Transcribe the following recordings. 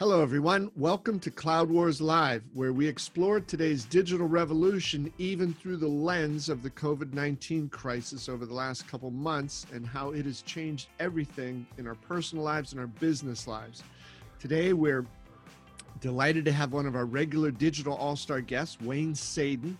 Hello, everyone. Welcome to Cloud Wars Live, where we explore today's digital revolution even through the lens of the COVID 19 crisis over the last couple months and how it has changed everything in our personal lives and our business lives. Today, we're delighted to have one of our regular digital all star guests, Wayne Sadin.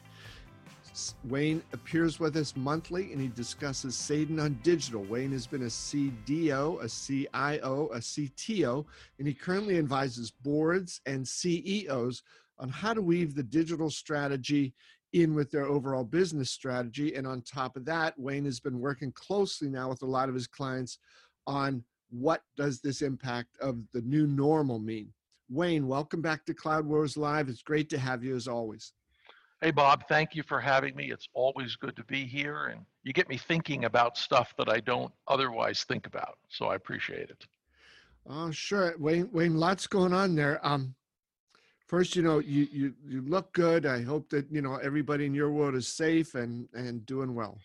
Wayne appears with us monthly and he discusses Sadin on digital. Wayne has been a CDO, a CIO, a CTO, and he currently advises boards and CEOs on how to weave the digital strategy in with their overall business strategy. And on top of that, Wayne has been working closely now with a lot of his clients on what does this impact of the new normal mean. Wayne, welcome back to Cloud Wars Live. It's great to have you as always. Hey, Bob, thank you for having me. It's always good to be here, and you get me thinking about stuff that I don't otherwise think about. So I appreciate it. Oh, sure, Wayne. Wayne, lots going on there. Um, first, you know, you you you look good. I hope that you know everybody in your world is safe and and doing well.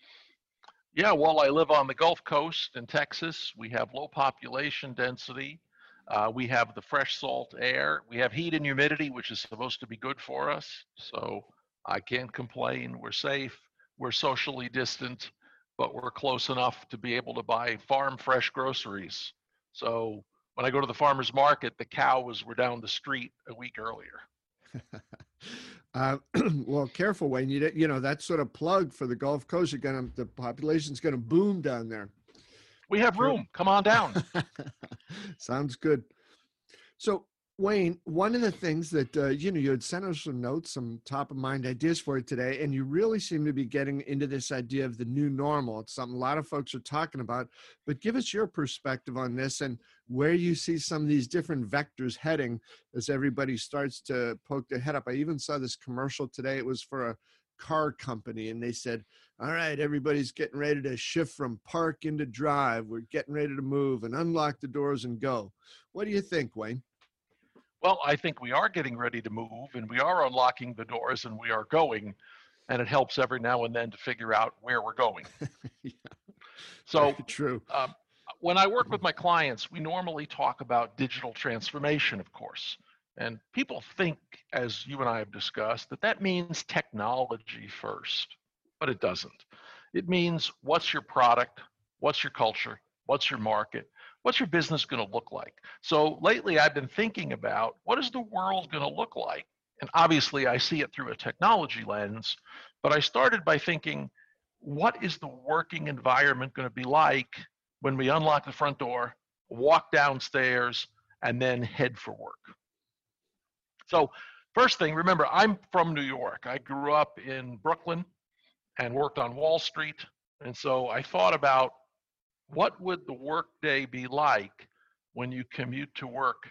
Yeah, well, I live on the Gulf Coast in Texas. We have low population density. Uh, we have the fresh salt air. We have heat and humidity, which is supposed to be good for us. So I can't complain. We're safe. We're socially distant, but we're close enough to be able to buy farm fresh groceries. So when I go to the farmer's market, the cows were down the street a week earlier. uh, well, careful, Wayne. You, you know, that sort of plug for the Gulf Coast, you're gonna, the population's going to boom down there. We have room. Come on down. Sounds good. So Wayne, one of the things that uh, you know you had sent us some notes, some top of mind ideas for it today, and you really seem to be getting into this idea of the new normal. It's something a lot of folks are talking about. But give us your perspective on this and where you see some of these different vectors heading as everybody starts to poke their head up. I even saw this commercial today. It was for a car company, and they said, "All right, everybody's getting ready to shift from park into drive. We're getting ready to move and unlock the doors and go." What do you think, Wayne? Well, I think we are getting ready to move and we are unlocking the doors and we are going. And it helps every now and then to figure out where we're going. yeah. So, Very true. Um, when I work with my clients, we normally talk about digital transformation, of course. And people think, as you and I have discussed, that that means technology first, but it doesn't. It means what's your product, what's your culture, what's your market, what's your business going to look like? So lately I've been thinking about what is the world going to look like? And obviously I see it through a technology lens, but I started by thinking, what is the working environment going to be like when we unlock the front door, walk downstairs, and then head for work? So, first thing, remember, I'm from New York. I grew up in Brooklyn and worked on Wall Street. And so I thought about what would the workday be like when you commute to work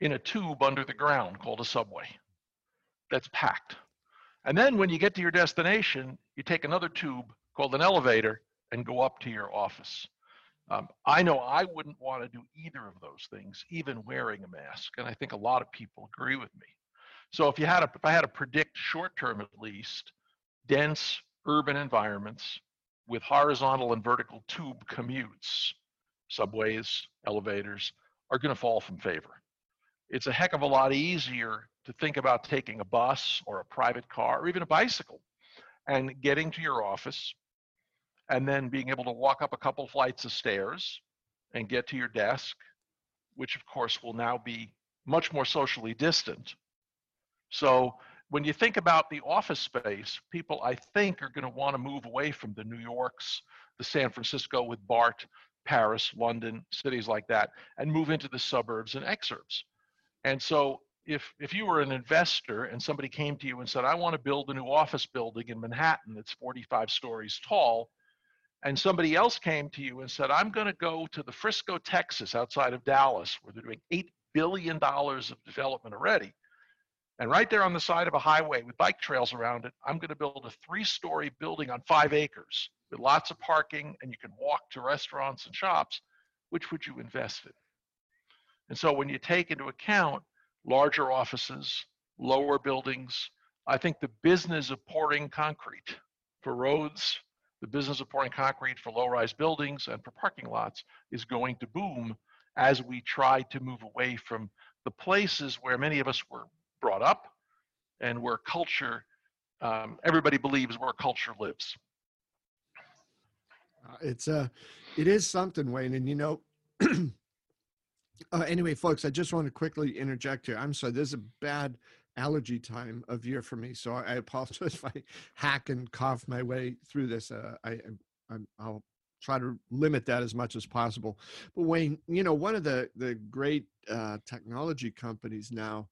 in a tube under the ground called a subway that's packed? And then when you get to your destination, you take another tube called an elevator and go up to your office. Um, I know I wouldn't want to do either of those things, even wearing a mask, and I think a lot of people agree with me. So if you had a, if I had to predict short term at least, dense urban environments with horizontal and vertical tube commutes, subways, elevators, are going to fall from favor. It's a heck of a lot easier to think about taking a bus or a private car or even a bicycle and getting to your office and then being able to walk up a couple flights of stairs and get to your desk, which of course will now be much more socially distant. So when you think about the office space, people I think are going to want to move away from the New Yorks, the San Francisco with BART, Paris, London, cities like that, and move into the suburbs and exurbs. And so if if you were an investor and somebody came to you and said, I want to build a new office building in Manhattan that's 45 stories tall, and somebody else came to you and said, I'm going to go to the Frisco, Texas, outside of Dallas, where they're doing $8 billion of development already and right there on the side of a highway with bike trails around it, I'm going to build a three story building on five acres with lots of parking and you can walk to restaurants and shops. Which would you invest in? And so when you take into account larger offices, lower buildings, I think the business of pouring concrete for roads, the business of pouring concrete for low rise buildings and for parking lots is going to boom as we try to move away from the places where many of us were brought up and where culture, um, everybody believes where culture lives. Uh, it's a, uh, it is something, Wayne. And you know, uh, anyway, folks, I just want to quickly interject here. I'm sorry, this is a bad allergy time of year for me, so I apologize if I hack and cough my way through this. Uh, I, I, I'll try to limit that as much as possible. But Wayne, you know, one of the the great uh, technology companies now,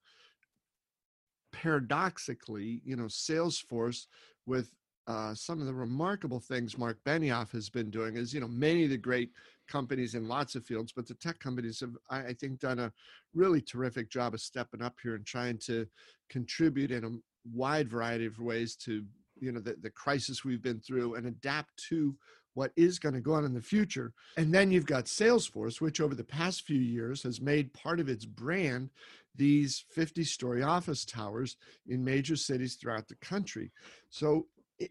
paradoxically, you know, Salesforce with uh, some of the remarkable things Mark Benioff has been doing is, you know, many of the great companies in lots of fields, but the tech companies have, I, think, done a really terrific job of stepping up here and trying to contribute in a wide variety of ways to, you know, the, the crisis we've been through and adapt to what is going to go on in the future. And then you've got Salesforce, which over the past few years has made part of its brand these 50 story office towers in major cities throughout the country. So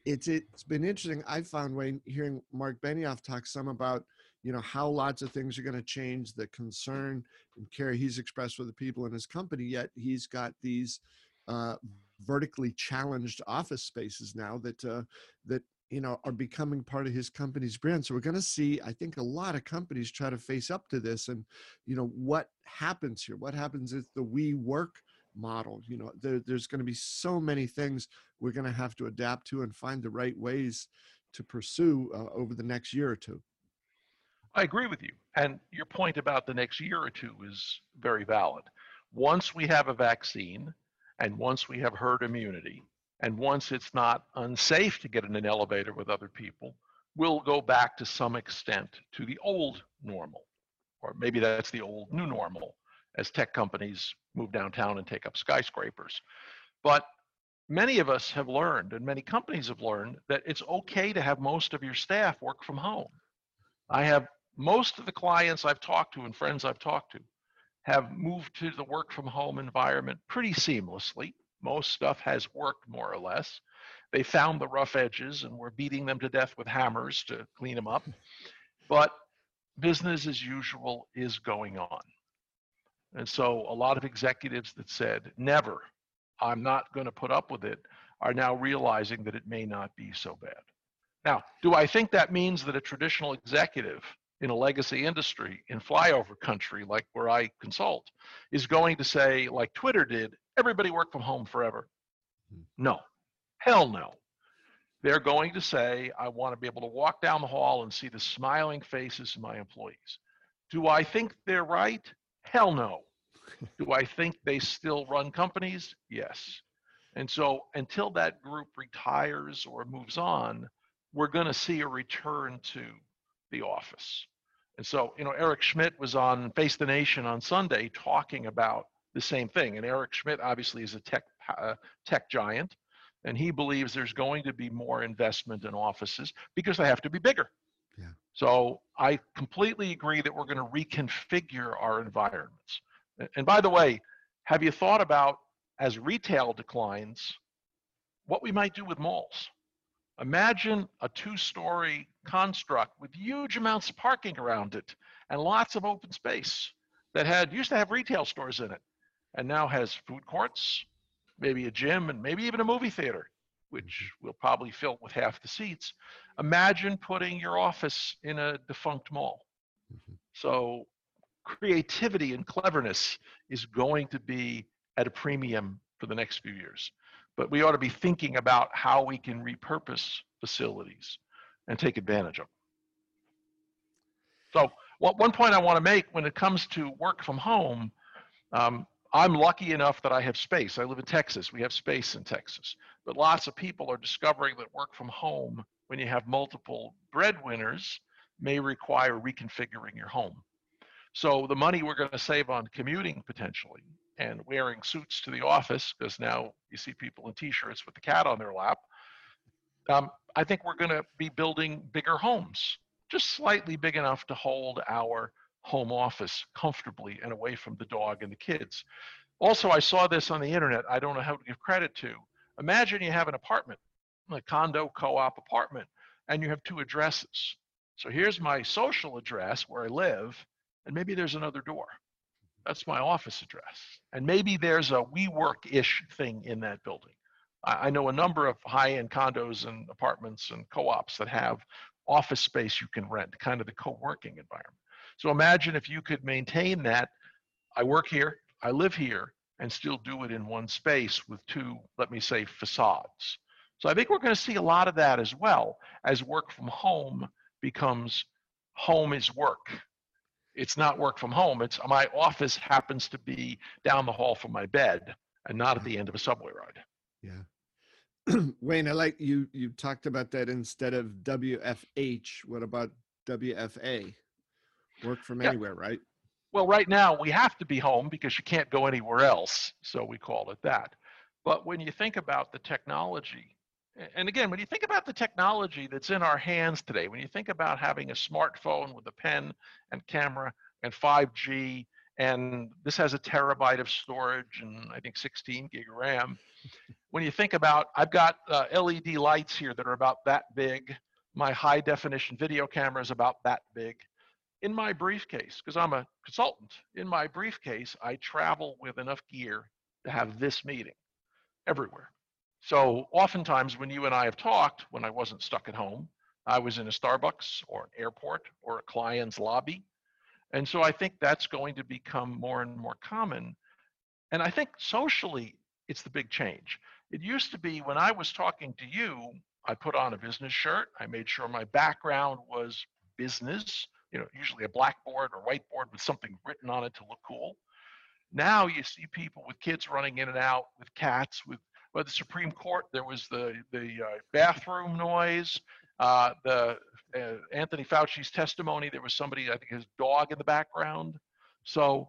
it's it's been interesting. I found Wayne hearing Mark Benioff talk some about you know how lots of things are going to change, the concern and care he's expressed with the people in his company. Yet he's got these uh, vertically challenged office spaces now that uh, that you know are becoming part of his company's brand. So we're going to see i think a lot of companies try to face up to this and you know what happens here? What happens if the WeWork model you know there, there's going to be so many things we're going to have to adapt to and find the right ways to pursue uh, over the next year or two. I agree with you and your point about the next year or two is very valid. Once we have a vaccine and once we have herd immunity and once it's not unsafe to get in an elevator with other people we'll go back to some extent to the old normal or maybe that's the old new normal as tech companies move downtown and take up skyscrapers. But many of us have learned, and many companies have learned, that it's okay to have most of your staff work from home. I have most of the clients I've talked to and friends I've talked to have moved to the work from home environment pretty seamlessly. Most stuff has worked more or less. They found the rough edges and we're beating them to death with hammers to clean them up. But business as usual is going on. And so a lot of executives that said, never, I'm not going to put up with it, are now realizing that it may not be so bad. Now, do I think that means that a traditional executive in a legacy industry in flyover country, like where I consult, is going to say, like Twitter did, everybody work from home forever? Hmm. No. Hell no. They're going to say, I want to be able to walk down the hall and see the smiling faces of my employees. Do I think they're right? Hell no. Do I think they still run companies? Yes. And so until that group retires or moves on, we're going to see a return to the office. And so, you know, Eric Schmidt was on Face the Nation on Sunday talking about the same thing. And Eric Schmidt obviously is a tech uh, tech giant, and he believes there's going to be more investment in offices because they have to be bigger. Yeah. So I completely agree that we're going to reconfigure our environments. And by the way, have you thought about as retail declines, what we might do with malls? Imagine a two story construct with huge amounts of parking around it and lots of open space that had used to have retail stores in it and now has food courts, maybe a gym, and maybe even a movie theater, which will probably fill with half the seats. Imagine putting your office in a defunct mall. Mm-hmm. So creativity and cleverness is going to be at a premium for the next few years. But we ought to be thinking about how we can repurpose facilities and take advantage of them. So, one point I want to make when it comes to work from home, um, I'm lucky enough that I have space. I live in Texas. We have space in Texas. But lots of people are discovering that work from home, when you have multiple breadwinners, may require reconfiguring your home. So the money we're going to save on commuting potentially and wearing suits to the office, because now you see people in t-shirts with the cat on their lap. Um, I think we're going to be building bigger homes, just slightly big enough to hold our home office comfortably and away from the dog and the kids. Also, I saw this on the internet. I don't know how to give credit to. Imagine you have an apartment, a condo co-op apartment, and you have two addresses. So here's my social address where I live, and maybe there's another door. That's my office address. And maybe there's a WeWork-ish thing in that building. I, I know a number of high-end condos and apartments and co-ops that have office space you can rent, kind of the co-working environment. So imagine if you could maintain that. I work here, I live here, and still do it in one space with two, let me say, facades. So I think we're going to see a lot of that as well as work from home becomes home is work. It's not work from home. It's my office happens to be down the hall from my bed and not at mm-hmm. the end of a subway ride. Yeah. Wayne, I like you you talked about that instead of WFH. What about WFA? Work from yeah. anywhere, right? Well, right now we have to be home because you can't go anywhere else. So we call it that. But when you think about the technology and again, when you think about the technology that's in our hands today, when you think about having a smartphone with a pen and camera and 5G, and this has a terabyte of storage and I think 16 gig of RAM. when you think about, I've got uh, LED lights here that are about that big. My high definition video camera is about that big. In my briefcase, because I'm a consultant, in my briefcase, I travel with enough gear to have this meeting everywhere. So oftentimes when you and I have talked, when I wasn't stuck at home, I was in a Starbucks or an airport or a client's lobby. And so I think that's going to become more and more common. And I think socially, it's the big change. It used to be when I was talking to you, I put on a business shirt. I made sure my background was business, you know, usually a blackboard or whiteboard with something written on it to look cool. Now you see people with kids running in and out, with cats, with by the Supreme Court, there was the the uh, bathroom noise, uh, the uh, Anthony Fauci's testimony. There was somebody, I think, his dog in the background. So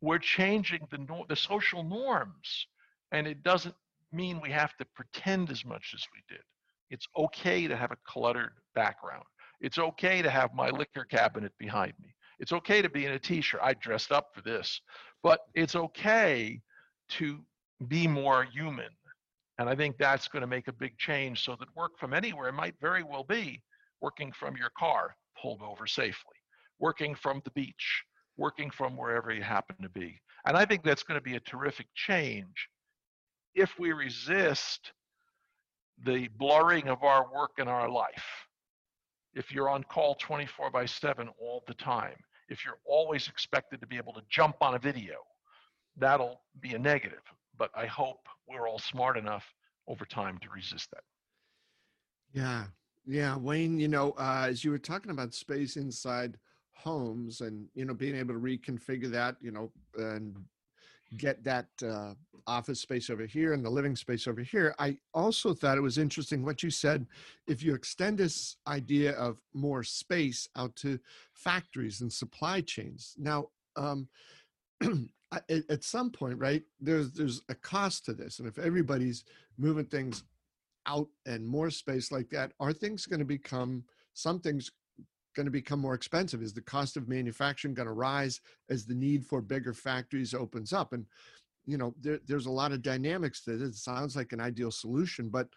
we're changing the no- the social norms, and it doesn't mean we have to pretend as much as we did. It's okay to have a cluttered background. It's okay to have my liquor cabinet behind me. It's okay to be in a t-shirt. I dressed up for this, but it's okay to be more human and I think that's going to make a big change so that work from anywhere might very well be working from your car pulled over safely, working from the beach, working from wherever you happen to be. And I think that's going to be a terrific change if we resist the blurring of our work and our life. If you're on call 24 by 7 all the time, if you're always expected to be able to jump on a video, that'll be a negative but I hope we're all smart enough over time to resist that. Yeah. Yeah. Wayne, you know, uh, as you were talking about space inside homes and, you know, being able to reconfigure that, you know, and get that uh, office space over here and the living space over here. I also thought it was interesting what you said. If you extend this idea of more space out to factories and supply chains. Now, um, at some point, right? There's there's a cost to this, and if everybody's moving things out and more space like that, are things going to become something's going to become more expensive? Is the cost of manufacturing going to rise as the need for bigger factories opens up? And you know, there, there's a lot of dynamics that it sounds like an ideal solution, but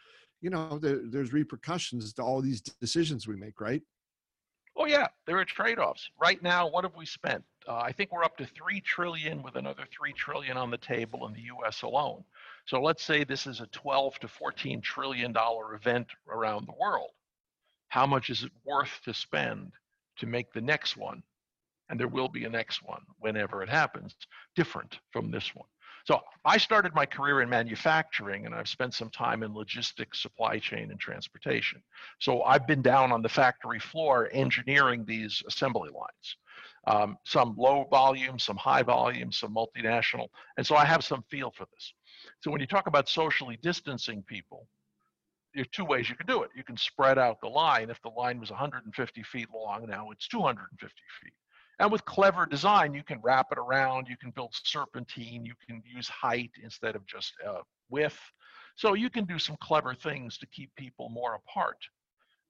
you know, there, there's repercussions to all these decisions we make, right? Oh yeah, there are trade-offs. Right now, what have we spent? Uh, I think we're up to three trillion, with another three trillion on the table in the U.S. alone. So let's say this is a 12 to 14 trillion dollar event around the world. How much is it worth to spend to make the next one? And there will be a next one whenever it happens, different from this one. So I started my career in manufacturing and I've spent some time in logistics, supply chain, and transportation. So I've been down on the factory floor engineering these assembly lines. Um, some low volume, some high volume, some multinational. And so I have some feel for this. So when you talk about socially distancing people, there are two ways you can do it. You can spread out the line. If the line was 150 feet long, now it's 250 feet. And with clever design, you can wrap it around, you can build serpentine, you can use height instead of just uh, width. So you can do some clever things to keep people more apart.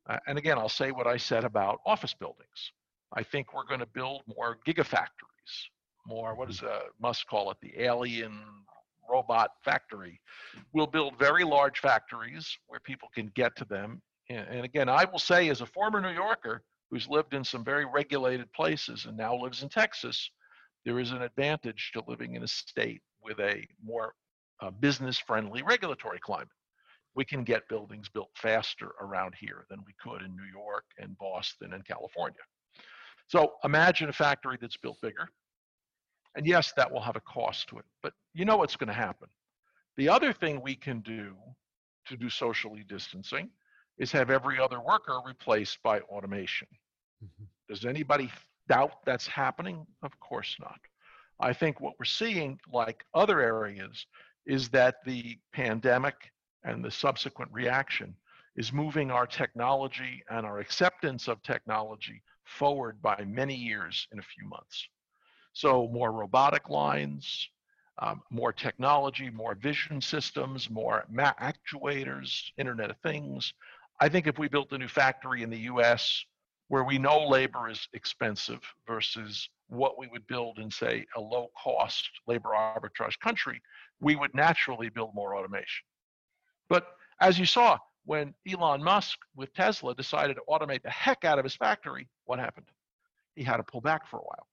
Uh, and again, I'll say what I said about office buildings. I think we're going to build more gigafactories, more, what does uh, Musk call it, the alien robot factory. We'll build very large factories where people can get to them. And, and again, I will say, as a former New Yorker, who's lived in some very regulated places and now lives in Texas, there is an advantage to living in a state with a more uh, business friendly regulatory climate. We can get buildings built faster around here than we could in New York and Boston and California. So imagine a factory that's built bigger. And yes, that will have a cost to it, but you know what's going to happen. The other thing we can do to do socially distancing is have every other worker replaced by automation. Mm-hmm. Does anybody doubt that's happening? Of course not. I think what we're seeing, like other areas, is that the pandemic and the subsequent reaction is moving our technology and our acceptance of technology forward by many years in a few months. So, more robotic lines, um, more technology, more vision systems, more ma- actuators, Internet of Things. I think if we built a new factory in the US where we know labor is expensive versus what we would build in, say, a low cost labor arbitrage country, we would naturally build more automation. But as you saw, when Elon Musk with Tesla decided to automate the heck out of his factory, what happened? He had to pull back for a while.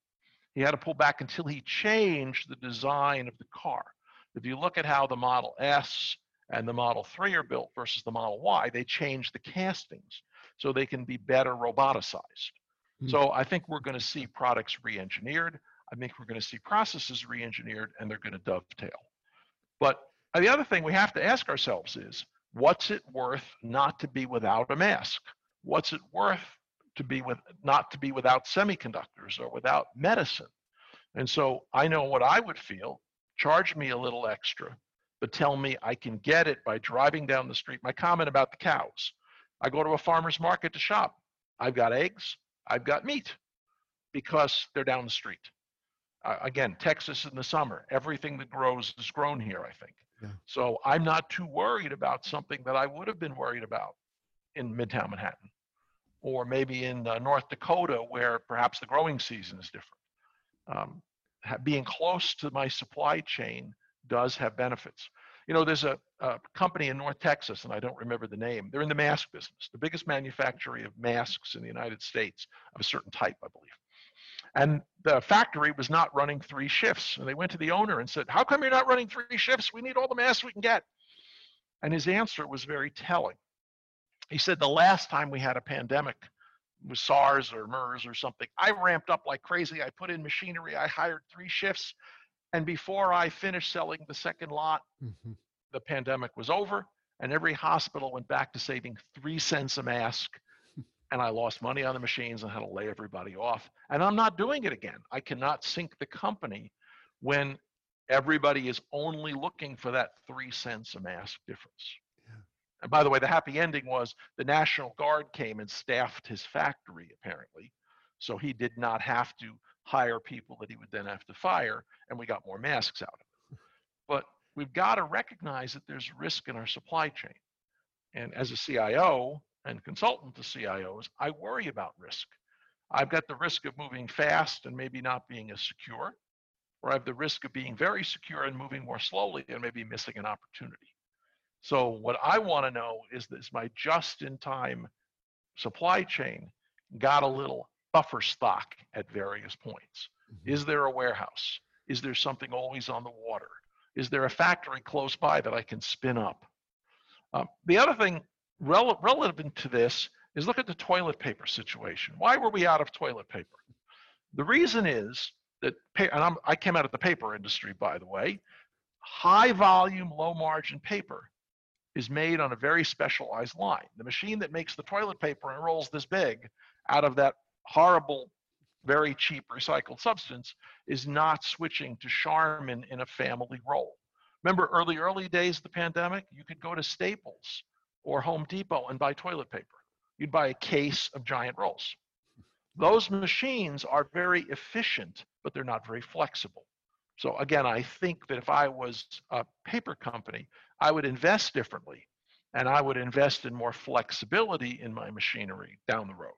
He had to pull back until he changed the design of the car. If you look at how the Model S and the Model 3 are built versus the Model Y, they changed the castings so they can be better roboticized. Mm-hmm. So I think we're going to see products re-engineered. I think we're going to see processes re-engineered and they're going to dovetail. But the other thing we have to ask ourselves is, what's it worth not to be without a mask? What's it worth to be with not to be without semiconductors or without medicine? And so I know what I would feel. Charge me a little extra, but tell me I can get it by driving down the street. My comment about the cows. I go to a farmer's market to shop. I've got eggs, I've got meat because they're down the street. Uh, again, Texas in the summer, everything that grows is grown here, I think. Yeah. So I'm not too worried about something that I would have been worried about in Midtown Manhattan or maybe in uh, North Dakota where perhaps the growing season is different. Um, being close to my supply chain does have benefits. You know, there's a, a, company in North Texas, and I don't remember the name. They're in the mask business, the biggest manufacturer of masks in the United States of a certain type, I believe. And the factory was not running three shifts. And they went to the owner and said, How come you're not running three shifts? We need all the masks we can get. And his answer was very telling. He said, The last time we had a pandemic with SARS or MERS or something, I ramped up like crazy. I put in machinery, I hired three shifts. And before I finished selling the second lot, mm-hmm. the pandemic was over, and every hospital went back to saving three cents a mask and I lost money on the machines and had to lay everybody off. And I'm not doing it again. I cannot sink the company when everybody is only looking for that three cents a mask difference. Yeah. And by the way, the happy ending was the National Guard came and staffed his factory, apparently. So he did not have to hire people that he would then have to fire, and we got more masks out of it. But we've got to recognize that there's risk in our supply chain. And as a CIO, and consultant to CIOs, I worry about risk. I've got the risk of moving fast and maybe not being as secure, or I have the risk of being very secure and moving more slowly and maybe missing an opportunity. So what I want to know is this my just-in-time supply chain got a little buffer stock at various points. Mm-hmm. Is there a warehouse? Is there something always on the water? Is there a factory close by that I can spin up? Um, the other thing rel- relevant to this is look at the toilet paper situation. Why were we out of toilet paper? The reason is that, and I'm, I came out of the paper industry, by the way, high volume, low margin paper is made on a very specialized line. The machine that makes the toilet paper and rolls this big out of that horrible, very cheap recycled substance is not switching to Charmin in a family roll. Remember early, early days of the pandemic? You could go to Staples or Home Depot and buy toilet paper. You'd buy a case of giant rolls. Those machines are very efficient, but they're not very flexible. So again, I think that if I was a paper company, I would invest differently and I would invest in more flexibility in my machinery down the road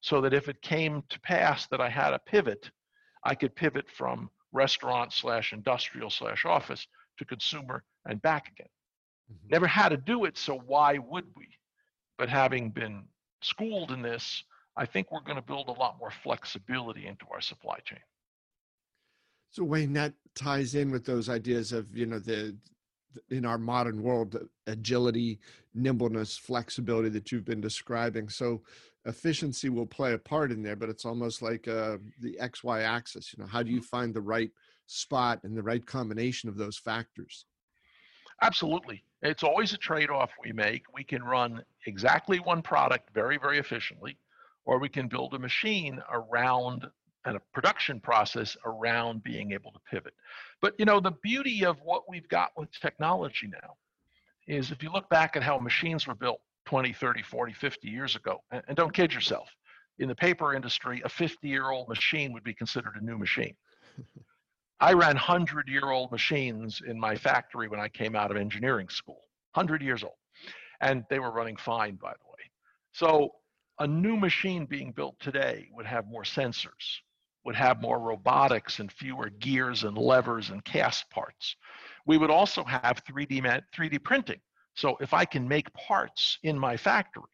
so that if it came to pass that I had a pivot, I could pivot from restaurant slash industrial slash office to consumer and back again. Mm-hmm. Never had to do it, so why would we? But having been schooled in this, I think we're going to build a lot more flexibility into our supply chain. So Wayne, that ties in with those ideas of you know the in our modern world agility, nimbleness, flexibility that you've been describing. So efficiency will play a part in there, but it's almost like uh, the XY axis. You know, how do you find the right spot and the right combination of those factors? Absolutely. It's always a trade off we make. We can run exactly one product very, very efficiently, or we can build a machine around and a production process around being able to pivot. But you know, the beauty of what we've got with technology now is if you look back at how machines were built 20, 30, 40, 50 years ago, and, don't kid yourself, in the paper industry, a 50 year old machine would be considered a new machine. I ran 100 year old machines in my factory when I came out of engineering school, 100 years old. And they were running fine, by the way. So a new machine being built today would have more sensors, would have more robotics and fewer gears and levers and cast parts. We would also have 3D, 3D printing. So if I can make parts in my factory,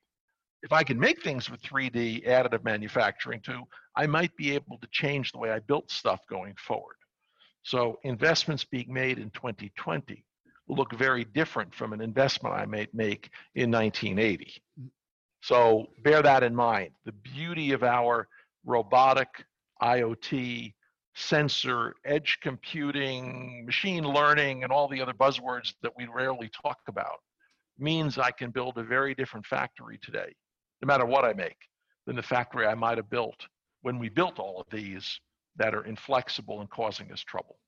if I can make things with 3D additive manufacturing too, I might be able to change the way I built stuff going forward. So investments being made in 2020 look very different from an investment I might make in 1980. So bear that in mind. The beauty of our robotic, IoT, sensor, edge computing, machine learning, and all the other buzzwords that we rarely talk about means I can build a very different factory today, no matter what I make, than the factory I might have built when we built all of these that are inflexible and causing us trouble.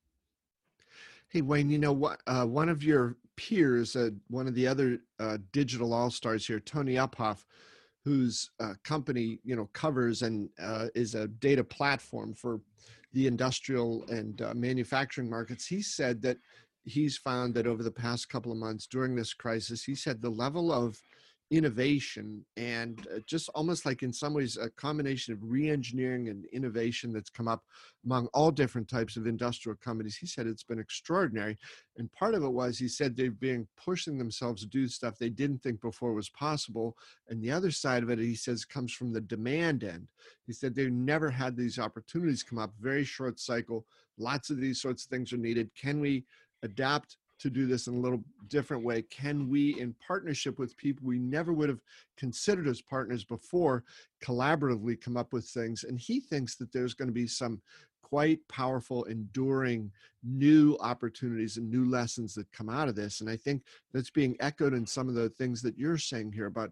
Hey Wayne, you know what? Uh, one of your peers, uh, one of the other uh, digital all stars here, Tony Uphoff, whose uh, company you know covers and uh, is a data platform for the industrial and uh, manufacturing markets. He said that he's found that over the past couple of months during this crisis, he said the level of innovation and uh, just almost like in some ways a combination of re-engineering and innovation that's come up among all different types of industrial companies. He said it's been extraordinary and part of it was he said they've been pushing themselves to do stuff they didn't think before was possible and the other side of it he says comes from the demand end. He said they've never had these opportunities come up very short cycle lots of these sorts of things are needed. Can we adapt to do this in a little different way? Can we, in partnership with people we never would have considered as partners before, collaboratively come up with things? And he thinks that there's going to be some quite powerful, enduring new opportunities and new lessons that come out of this. And I think that's being echoed in some of the things that you're saying here about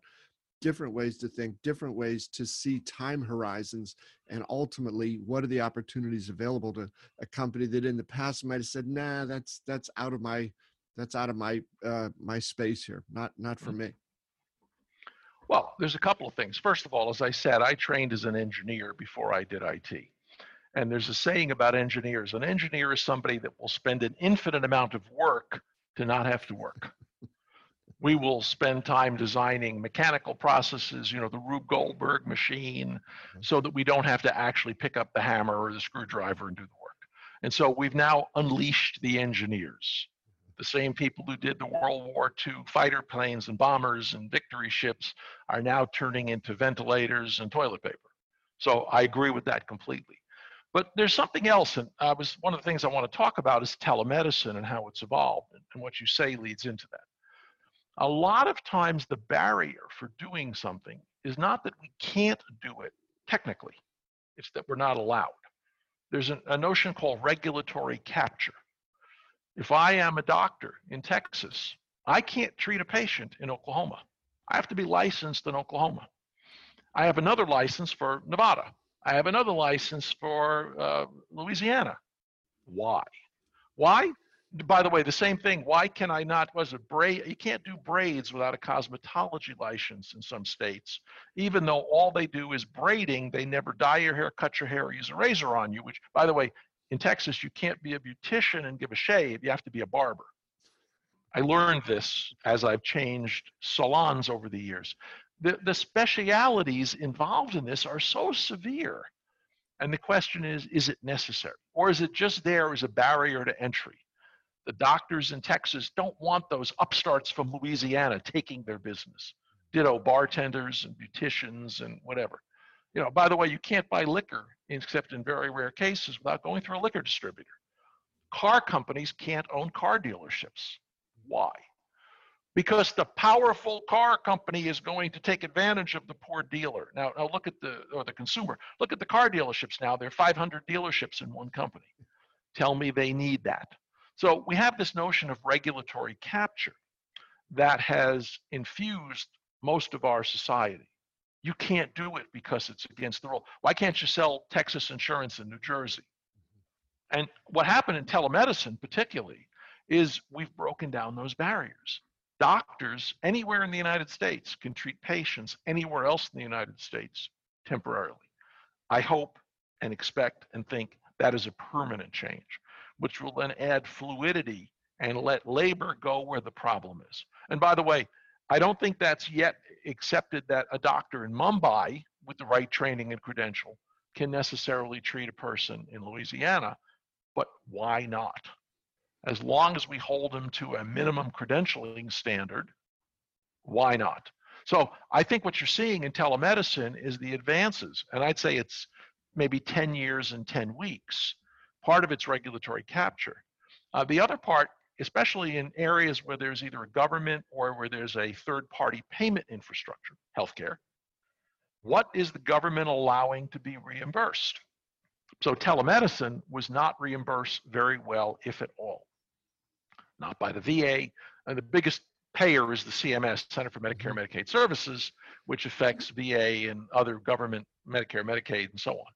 different ways to think, different ways to see time horizons, and ultimately, what are the opportunities available to a company that in the past might have said, "Nah, that's that's out of my that's out of my uh, my space here, not not for mm. me." Well, there's a couple of things. First of all, as I said, I trained as an engineer before I did IT. And there's a saying about engineers an engineer is somebody that will spend an infinite amount of work to not have to work we will spend time designing mechanical processes, you know, the Rube Goldberg machine, mm-hmm. so that we don't have to actually pick up the hammer or the screwdriver and do the work. And so we've now unleashed the engineers, the same people who did the World War II fighter planes and bombers and victory ships are now turning into ventilators and toilet paper. So I agree with that completely. But there's something else, and I was one of the things I want to talk about is telemedicine and how it's evolved, and what you say leads into that a lot of times the barrier for doing something is not that we can't do it technically, it's that we're not allowed. There's an, a notion called regulatory capture. If I am a doctor in Texas, I can't treat a patient in Oklahoma. I have to be licensed in Oklahoma. I have another license for Nevada. I have another license for uh, Louisiana. Why? Why? By the way, the same thing. Why can I not? Was it braid? You can't do braids without a cosmetology license in some states, even though all they do is braiding. They never dye your hair, cut your hair, or use a razor on you. Which, by the way, in Texas, you can't be a beautician and give a shave. You have to be a barber. I learned this as I've changed salons over the years. The, the specialities involved in this are so severe. And the question is, is it necessary? Or is it just there as a barrier to entry? The doctors in Texas don't want those upstarts from Louisiana taking their business. Ditto bartenders and beauticians and whatever. You know, by the way, you can't buy liquor except in very rare cases without going through a liquor distributor. car companies can't own car dealerships. Why? Because the powerful car company is going to take advantage of the poor dealer. Now, now look at the or the consumer. Look at the car dealerships now. There are 500 dealerships in one company. Tell me they need that. So we have this notion of regulatory capture that has infused most of our society. You can't do it because it's against the rule. Why can't you sell Texas insurance in New Jersey? Mm-hmm. And what happened in telemedicine, particularly, is we've broken down those barriers. Doctors anywhere in the United States can treat patients anywhere else in the United States temporarily. I hope and expect and think that is a permanent change, which will then add fluidity and let labor go where the problem is. And by the way, I don't think that's yet accepted that a doctor in Mumbai with the right training and credential can necessarily treat a person in Louisiana, but why not? As long as we hold them to a minimum credentialing standard, why not? So I think what you're seeing in telemedicine is the advances, and I'd say it's maybe 10 years and 10 weeks. Part of it's regulatory capture. Uh, the other part especially in areas where there's either a government or where there's a third party payment infrastructure, healthcare, what is the government allowing to be reimbursed? So telemedicine was not reimbursed very well, if at all. Not by the VA. And the biggest payer is the CMS, Center for Medicare and Medicaid Services, which affects VA and other government, Medicare, Medicaid, and so on.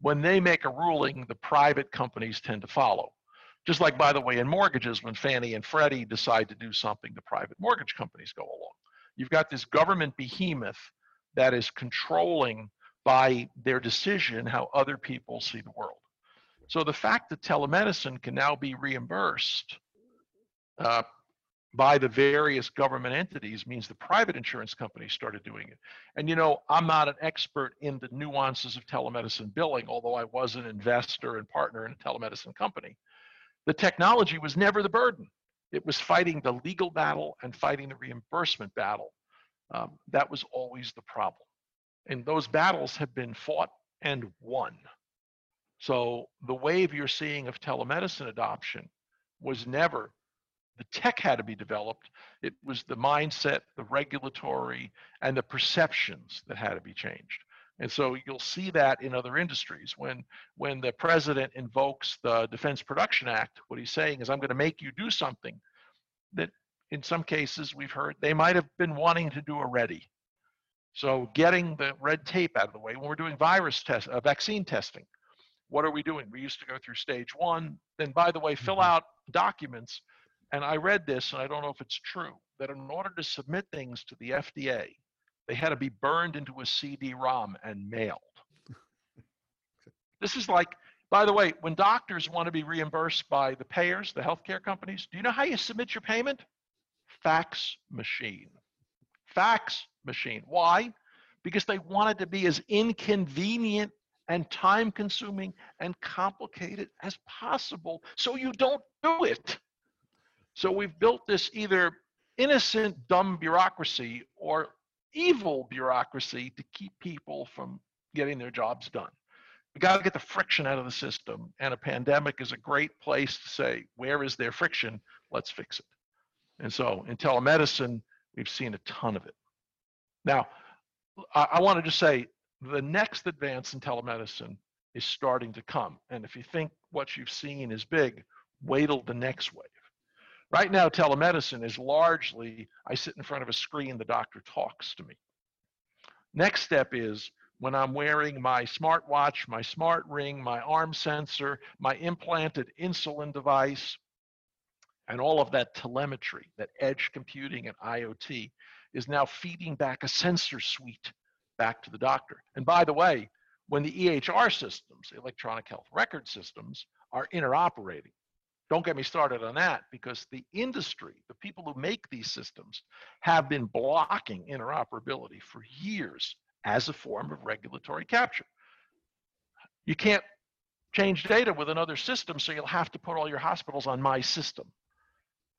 When they make a ruling, the private companies tend to follow. Just like, by the way, in mortgages, when Fannie and Freddie decide to do something, the private mortgage companies go along. You've got this government behemoth that is controlling by their decision how other people see the world. So the fact that telemedicine can now be reimbursed uh, by the various government entities means the private insurance companies started doing it. And you know, I'm not an expert in the nuances of telemedicine billing, although I was an investor and partner in a telemedicine company. The technology was never the burden. It was fighting the legal battle and fighting the reimbursement battle. Um, that was always the problem. And those battles have been fought and won. So the wave you're seeing of telemedicine adoption was never the tech had to be developed. It was the mindset, the regulatory, and the perceptions that had to be changed. And so you'll see that in other industries. When when the president invokes the Defense Production Act, what he's saying is, I'm going to make you do something that in some cases we've heard they might have been wanting to do already. So getting the red tape out of the way when we're doing virus test, uh, vaccine testing, what are we doing? We used to go through stage one. Then, by the way, fill mm-hmm. out documents. And I read this, and I don't know if it's true, that in order to submit things to the FDA, they had to be burned into a CD-ROM and mailed. this is like, by the way, when doctors want to be reimbursed by the payers, the healthcare companies, do you know how you submit your payment? Fax machine. Fax machine. Why? Because they want it to be as inconvenient and time consuming and complicated as possible so you don't do it. So we've built this either innocent, dumb bureaucracy or evil bureaucracy to keep people from getting their jobs done. We got to get the friction out of the system, and a pandemic is a great place to say, where is there friction? Let's fix it. And so in telemedicine, we've seen a ton of it. Now, I, I want to just say the next advance in telemedicine is starting to come. And if you think what you've seen is big, wait till the next wave. Right now, telemedicine is largely I sit in front of a screen, the doctor talks to me. Next step is when I'm wearing my smartwatch, my smart ring, my arm sensor, my implanted insulin device, and all of that telemetry, that edge computing and IoT is now feeding back a sensor suite back to the doctor. And by the way, when the EHR systems, electronic health record systems, are interoperating, don't get me started on that because the industry, the people who make these systems, have been blocking interoperability for years as a form of regulatory capture. You can't change data with another system, so you'll have to put all your hospitals on my system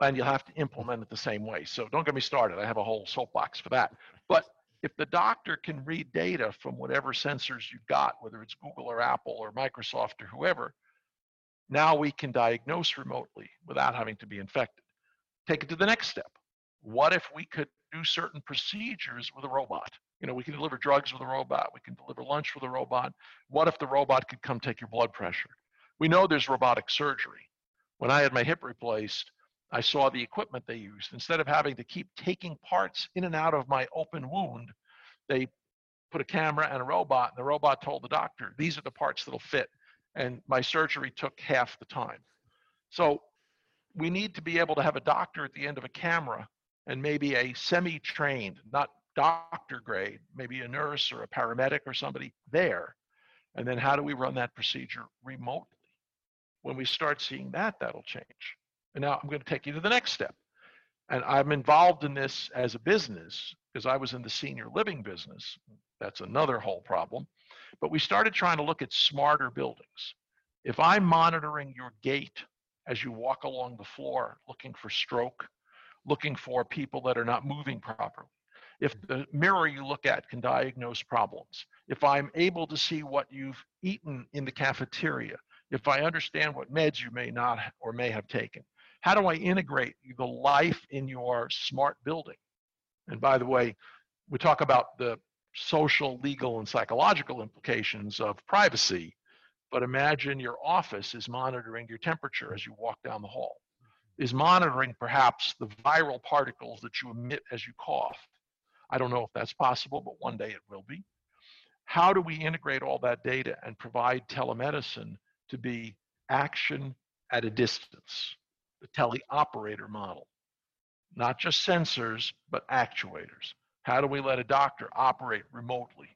and you'll have to implement it the same way. So don't get me started. I have a whole soapbox for that. But if the doctor can read data from whatever sensors you've got, whether it's Google or Apple or Microsoft or whoever, Now we can diagnose remotely without having to be infected. Take it to the next step. What if we could do certain procedures with a robot? You know, we can deliver drugs with a robot. We can deliver lunch with a robot. What if the robot could come take your blood pressure? We know there's robotic surgery. When I had my hip replaced, I saw the equipment they used. Instead of having to keep taking parts in and out of my open wound, they put a camera and a robot, and the robot told the doctor, these are the parts that'll fit. And my surgery took half the time. So we need to be able to have a doctor at the end of a camera and maybe a semi trained, not doctor grade, maybe a nurse or a paramedic or somebody there. And then how do we run that procedure remotely? When we start seeing that, that'll change. And now I'm going to take you to the next step. And I'm involved in this as a business because I was in the senior living business. That's another whole problem. But we started trying to look at smarter buildings. If I'm monitoring your gait as you walk along the floor looking for stroke, looking for people that are not moving properly, if the mirror you look at can diagnose problems, if I'm able to see what you've eaten in the cafeteria, if I understand what meds you may not or may have taken, how do I integrate the life in your smart building? And by the way, we talk about the social, legal, and psychological implications of privacy, but imagine your office is monitoring your temperature as you walk down the hall, mm-hmm. is monitoring perhaps the viral particles that you emit as you cough. I don't know if that's possible, but one day it will be. How do we integrate all that data and provide telemedicine to be action at a distance, the teleoperator model? Not just sensors, but actuators. How do we let a doctor operate remotely,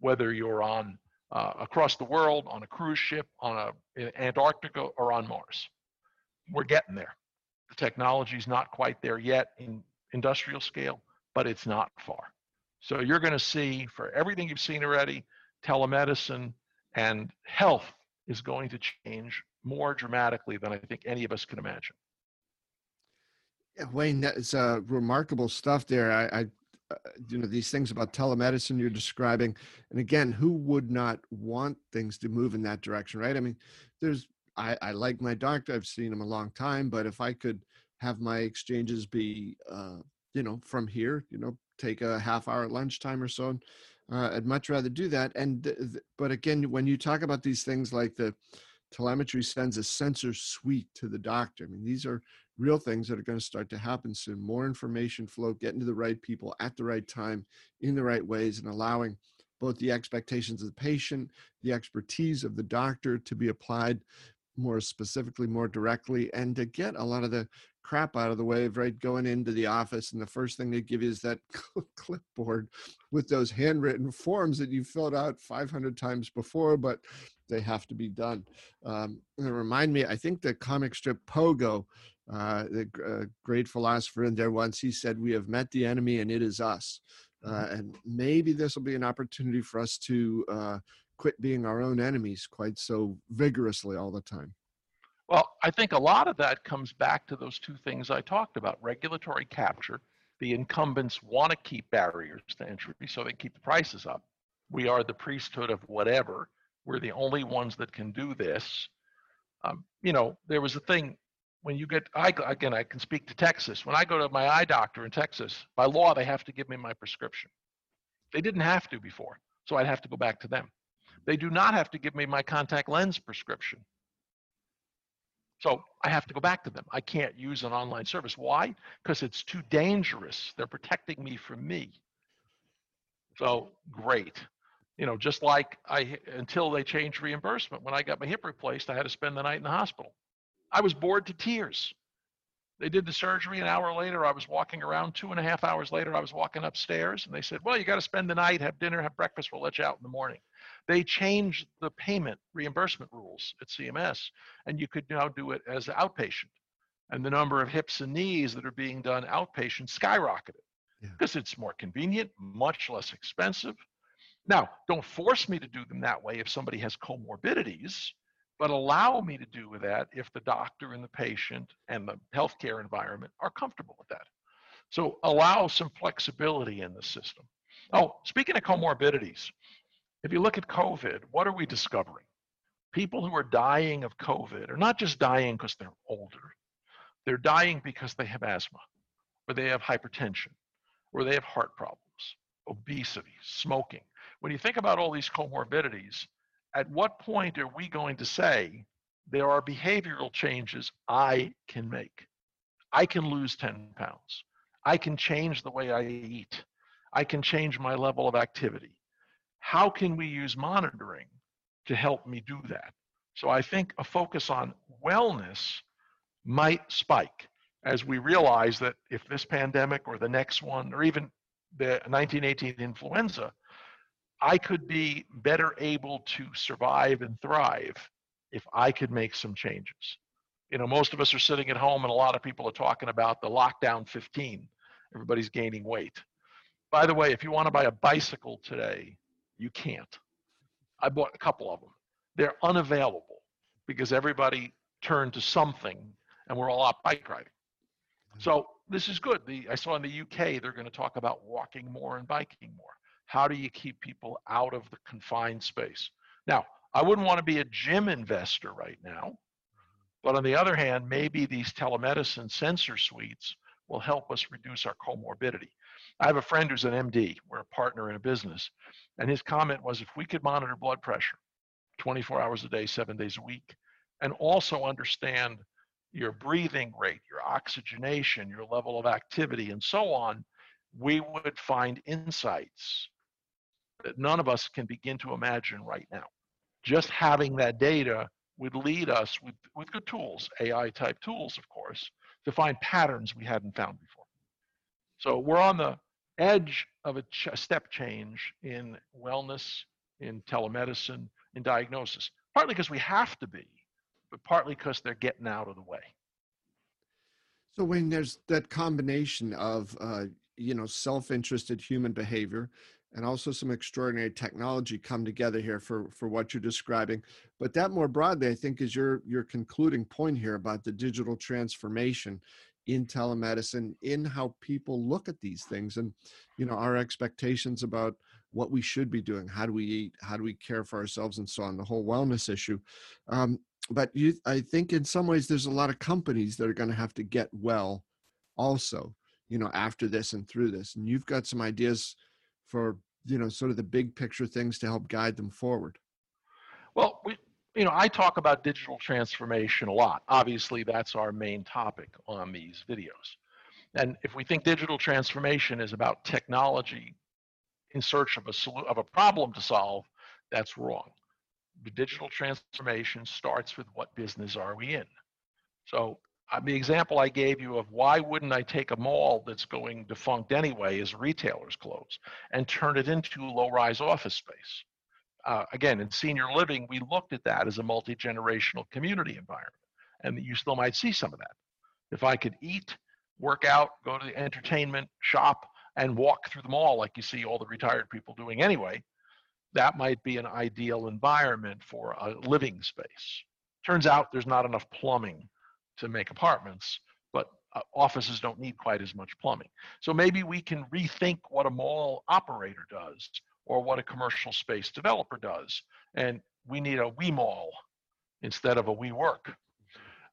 whether you're on uh, across the world, on a cruise ship, on a Antarctica, or on Mars? We're getting there. The technology's not quite there yet in industrial scale, but it's not far. So you're going to see for everything you've seen already, telemedicine and health is going to change more dramatically than I think any of us can imagine. Wayne, that's uh, remarkable stuff there. I, I uh, you know these things about telemedicine you're describing and again who would not want things to move in that direction right? I mean there's i, I like my doctor i've seen him a long time but if i could have my exchanges be uh, you know from here you know take a half hour at lunchtime or so uh, i'd much rather do that and th- th- but again when you talk about these things like the telemetry sends a sensor suite to the doctor i mean these are real things that are going to start to happen soon. More information flow, getting to the right people at the right time in the right ways, and allowing both the expectations of the patient, the expertise of the doctor to be applied more specifically, more directly, and to get a lot of the crap out of the way of right going into the office and the first thing they give you is that clipboard with those handwritten forms that you filled out 500 times before but they have to be done um, and remind me i think the comic strip pogo uh, the uh, great philosopher in there once he said we have met the enemy and it is us uh, mm-hmm. and maybe this will be an opportunity for us to uh, quit being our own enemies quite so vigorously all the time. Well i think a lot of that comes back to those two things i talked about regulatory capture. The incumbents want to keep barriers to entry so they keep the prices up. We are the priesthood of whatever. We're the only ones that can do this. Um, you know there was a thing when you get, I, again, I can speak to Texas. When I go to my eye doctor in Texas, by law, they have to give me my prescription. They didn't have to before, so I'd have to go back to them. They do not have to give me my contact lens prescription. So I have to go back to them. I can't use an online service. Why? Because it's too dangerous. They're protecting me from me. So great. You know, just like I until they changed reimbursement. When I got my hip replaced, I had to spend the night in the hospital. I was bored to tears. They did the surgery an hour later. I was walking around two and a half hours later. I was walking upstairs and they said, Well, you got to spend the night, have dinner, have breakfast. We'll let you out in the morning. They changed the payment reimbursement rules at CMS, and you could now do it as outpatient. And the number of hips and knees that are being done outpatient skyrocketed yeah. because it's more convenient, much less expensive. Now, don't force me to do them that way if somebody has comorbidities but allow me to do with that if the doctor and the patient and the healthcare environment are comfortable with that. So allow some flexibility in the system. Oh, speaking of comorbidities, if you look at COVID, what are we discovering? people who are dying of COVID are not just dying because they're older, they're dying because they have asthma, or they have hypertension, or they have heart problems, obesity, smoking. When you think about all these comorbidities, at what point are we going to say there are behavioral changes I can make? I can lose 10 pounds. I can change the way I eat. I can change my level of activity. How can we use monitoring to help me do that? So I think a focus on wellness might spike as we realize that if this pandemic or the next one or even the 1918 influenza, I could be better able to survive and thrive if I could make some changes. You know, most of us are sitting at home and a lot of people are talking about the lockdown 15 everybody's gaining weight. By the way, if you want to buy a bicycle today, you can't. I bought a couple of them. They're unavailable because everybody turned to something and we're all out bike riding. Mm-hmm. So this is good. The, I saw in the UK they're going to talk about walking more and biking more. How do you keep people out of the confined space? Now, I wouldn't want to be a gym investor right now, but on the other hand, maybe these telemedicine sensor suites will help us reduce our comorbidity. I have a friend who's an MD, we're a partner in a business, and his comment was if we could monitor blood pressure 24 hours a day, seven days a week, and also understand your breathing rate, your oxygenation, your level of activity, and so on, we would find insights that none of us can begin to imagine right now. Just having that data would lead us with, with good tools, AI type tools, of course, to find patterns we hadn't found before. So we're on the edge of a, ch- step change in wellness, in telemedicine, in diagnosis, partly because we have to be, but partly because they're getting out of the way. So when there's that combination of uh, you know self-interested human behavior and also some extraordinary technology come together here for for what you're describing. But that more broadly i think is your your concluding point here about the digital transformation in telemedicine in how people look at these things and you know our expectations about what we should be doing how do we eat how do we care for ourselves and so on the whole wellness issue. Um, but you i think in some ways there's a lot of companies that are going to have to get well also you know after this and through this. And you've got some ideas for you know sort of the big picture things to help guide them forward? Well we you know i talk about digital transformation a lot. Obviously that's our main topic on these videos. And if we think digital transformation is about technology in search of a of a problem to solve that's wrong. The digital transformation starts with what business are we in? So uh, the example I gave you of why wouldn't I take a mall that's going defunct anyway as retailers close and turn it into low-rise office space? Uh, again, in senior living, we looked at that as a multi-generational community environment, and you still might see some of that. If I could eat, work out, go to the entertainment, shop, and walk through the mall like you see all the retired people doing anyway, that might be an ideal environment for a living space. Turns out there's not enough plumbing to make apartments, but uh, offices don't need quite as much plumbing. So maybe we can rethink what a mall operator does or what a commercial space developer does. And we need a we mall instead of a WeWork.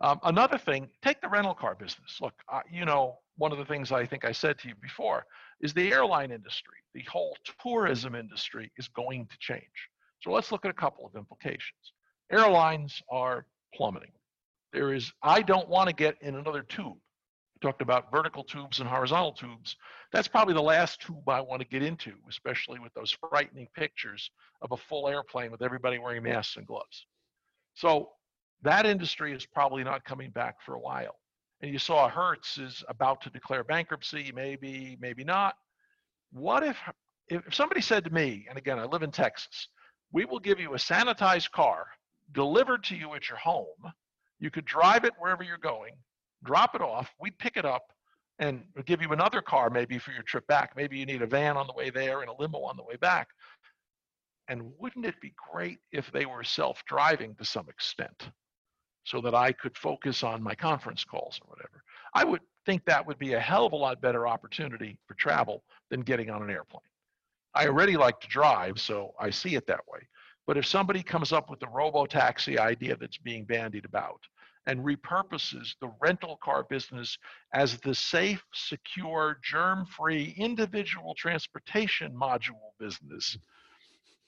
Um, another thing, take the rental car business. Look, uh, you know, one of the things I think I said to you before is the airline industry, the whole tourism industry is going to change. So let's look at a couple of implications. Airlines are plummeting. There is, I don't want to get in another tube. We talked about vertical tubes and horizontal tubes. That's probably the last tube I want to get into, especially with those frightening pictures of a full airplane with everybody wearing masks and gloves. So that industry is probably not coming back for a while. And you saw Hertz is about to declare bankruptcy, maybe, maybe not. What if, if somebody said to me, and again, I live in Texas, we will give you a sanitized car delivered to you at your home you could drive it wherever you're going, drop it off, we'd pick it up and give you another car maybe for your trip back. Maybe you need a van on the way there and a limo on the way back. And wouldn't it be great if they were self driving to some extent so that I could focus on my conference calls or whatever? I would think that would be a hell of a lot better opportunity for travel than getting on an airplane. I already like to drive, so I see it that way. But if somebody comes up with the robo-taxi idea that's being bandied about and repurposes the rental car business as the safe, secure, germ-free individual transportation module business,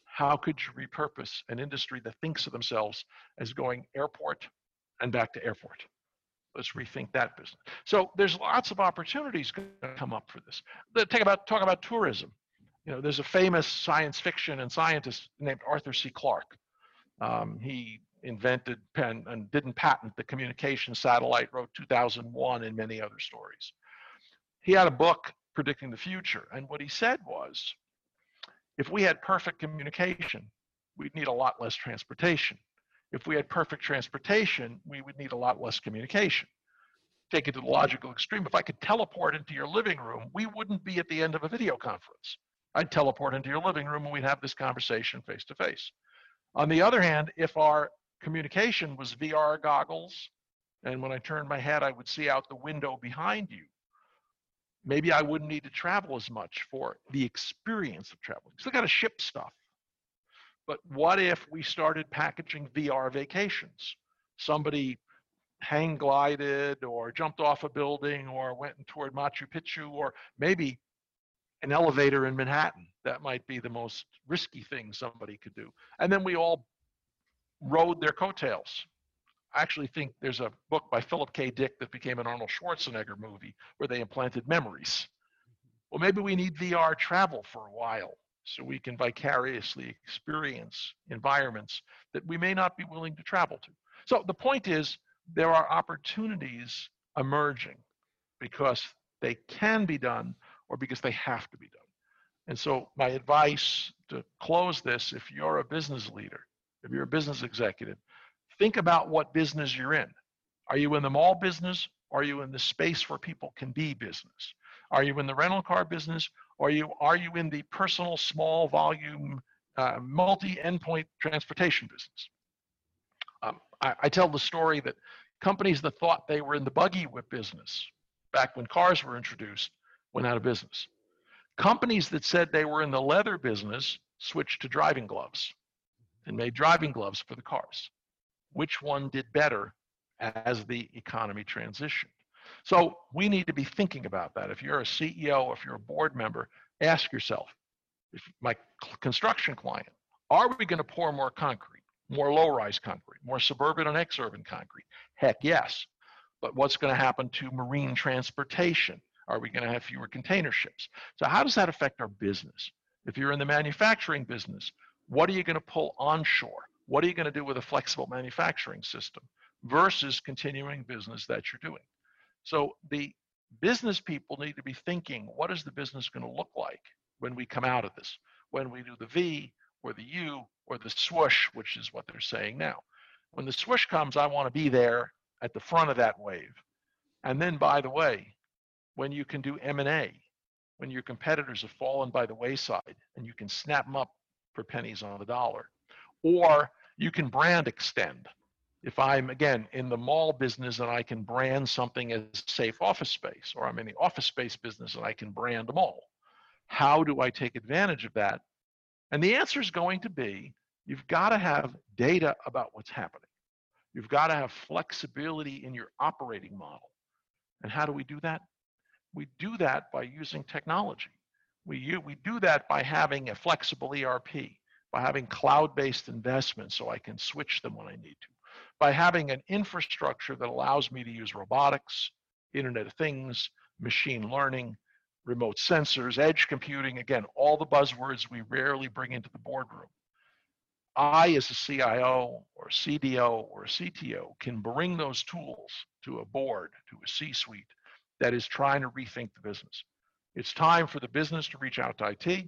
how could you repurpose an industry that thinks of themselves as going airport and back to airport? Let's rethink that business. So there's lots of opportunities going to come up for this. Take about talk about tourism. You know, there's a famous science fiction and scientist named Arthur C. Clarke. Um, he invented pen and didn't patent the communication satellite, wrote 2001 and many other stories. He had a book predicting the future, and what he said was, if we had perfect communication, we'd need a lot less transportation. If we had perfect transportation, we would need a lot less communication. Take it to the logical extreme. If I could teleport into your living room, we wouldn't be at the end of a video conference. I'd teleport into your living room and we'd have this conversation face to face. On the other hand, if our communication was VR goggles, and when I turned my head, I would see out the window behind you, maybe I wouldn't need to travel as much for the experience of traveling. Still got to ship stuff. But what if we started packaging VR vacations? Somebody hang glided or jumped off a building or went toward Machu Picchu or maybe an elevator in Manhattan. That might be the most risky thing somebody could do. And then we all rode their coattails. I actually think there's a book by Philip K. Dick that became an Arnold Schwarzenegger movie where they implanted memories. Well, maybe we need VR travel for a while so we can vicariously experience environments that we may not be willing to travel to. So the point is, there are opportunities emerging because they can be done or because they have to be done. And so, my advice to close this if you're a business leader, if you're a business executive, think about what business you're in. Are you in the mall business? Are you in the space where people can be business? Are you in the rental car business? Are you, are you in the personal, small volume, uh, multi endpoint transportation business? Um, I, I tell the story that companies that thought they were in the buggy whip business back when cars were introduced went out of business. Companies that said they were in the leather business switched to driving gloves and made driving gloves for the cars. Which one did better as the economy transitioned? So we need to be thinking about that. If you're a CEO, if you're a board member, ask yourself, if my construction client, are we going to pour more concrete, more low-rise concrete, more suburban and exurban concrete? Heck yes. But what's going to happen to marine transportation? Are we going to have fewer container ships? So how does that affect our business? If you're in the manufacturing business, what are you going to pull onshore? What are you going to do with a flexible manufacturing system versus continuing business that you're doing? So the business people need to be thinking, what is the business going to look like when we come out of this? When we do the V or the U or the swoosh, which is what they're saying now. When the swoosh comes, I want to be there at the front of that wave. And then, by the way, when you can do M&A, when your competitors have fallen by the wayside and you can snap them up for pennies on the dollar, or you can brand extend if I'm again in the mall business and I can brand something as safe office space, or I'm in the office space business and I can brand a mall, how do I take advantage of that? And the answer is going to be you've got to have data about what's happening. You've got to have flexibility in your operating model. And how do we do that? We do that by using technology. We, we do that by having a flexible ERP, by having cloud based investments so I can switch them when I need to by having an infrastructure that allows me to use robotics, Internet of Things, machine learning, remote sensors, edge computing, again, all the buzzwords we rarely bring into the boardroom. I, as a CIO or CDO or CTO, can bring those tools to a board, to a C suite that is trying to rethink the business. It's time for the business to reach out to IT.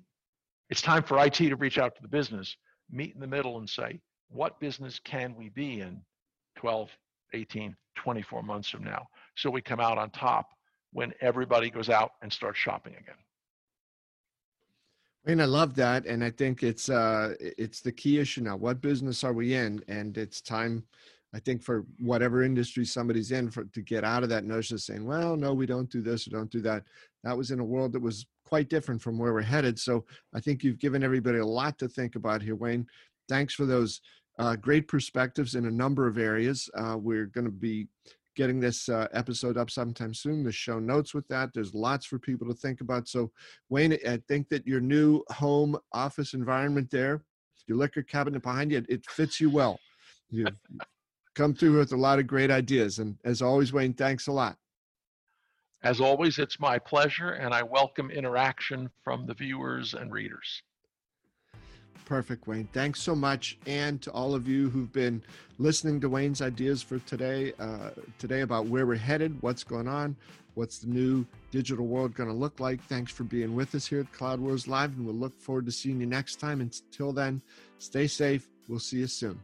It's time for IT to reach out to the business, meet in the middle and say, what business can we be in 12, 18, 24 months from now. So we come out on top when everybody goes out and starts shopping again. And I love that, and I think it's uh, it's the key issue now. What business are we in? And it's time, I think, for whatever industry somebody's in, for to get out of that notion of saying, "Well, no, we don't do this or don't do that." That was in a world that was quite different from where we're headed. So I think you've given everybody a lot to think about here, Wayne thanks for those uh, great perspectives in a number of areas. Uh, we're going to be getting this uh, episode up sometime soon. The show notes with that. There's lots for people to think about. So, Wayne, I think that your new home office environment there, your liquor cabinet behind you, it fits you well. You've come through with a lot of great ideas. And as always, Wayne, thanks a lot. As always, it's my pleasure, and I welcome interaction from the viewers and readers. Perfect, Wayne. Thanks so much, and to all of you who've been listening to Wayne's ideas for today. Uh, today about where we're headed, what's going on, what's the new digital world going to look like. Thanks for being with us here at Cloud Wars Live, and we'll look forward to seeing you next time. Until then, stay safe. We'll see you soon.